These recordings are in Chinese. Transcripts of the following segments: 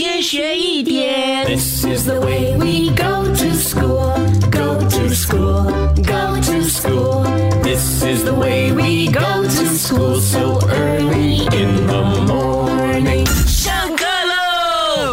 天学一点。This is the way we go to school, go to school, go to school. This is the way we go to school so early in the morning. 上课喽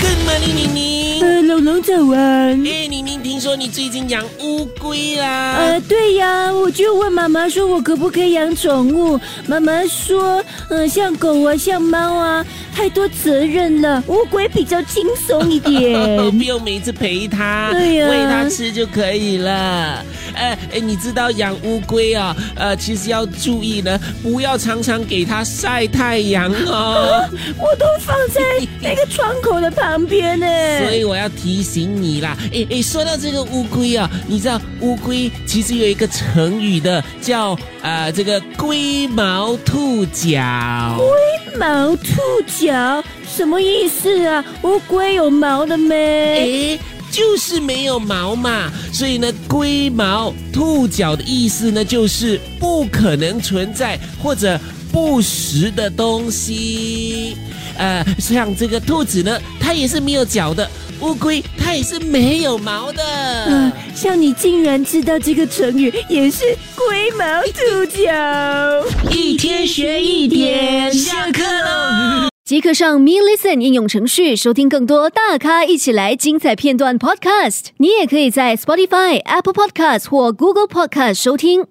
！Good morning，宁宁。呃，龙龙早安。哎，宁宁，听说你最近养乌龟啦？呃，对呀，我就问妈妈说，我可不可以养宠物？妈妈说，呃，像狗啊，像猫啊，太多责任了，乌龟比较轻松一点。不用每次陪它，对呀喂它吃就可以了。哎哎，你知道养乌龟啊？呃，其实要注意呢，不要常常给它晒太阳哦。我都放在那个窗口的旁边呢。所以我要提醒你啦，哎哎，说到这个乌龟啊，你知道乌龟其实有一个成语的，叫呃这个龟毛兔脚。龟毛兔脚什么意思啊？乌龟有毛的没？诶，就是没有毛嘛，所以呢，龟毛兔脚的意思呢，就是不可能存在或者不实的东西。呃，像这个兔子呢，它也是没有脚的；乌龟它也是没有毛的。嗯、像你竟然知道这个成语，也是龟毛兔脚。一天学一点，下课喽。即刻上 Me Listen 应用程序收听更多大咖一起来精彩片段 Podcast。你也可以在 Spotify、Apple Podcast 或 Google Podcast 收听。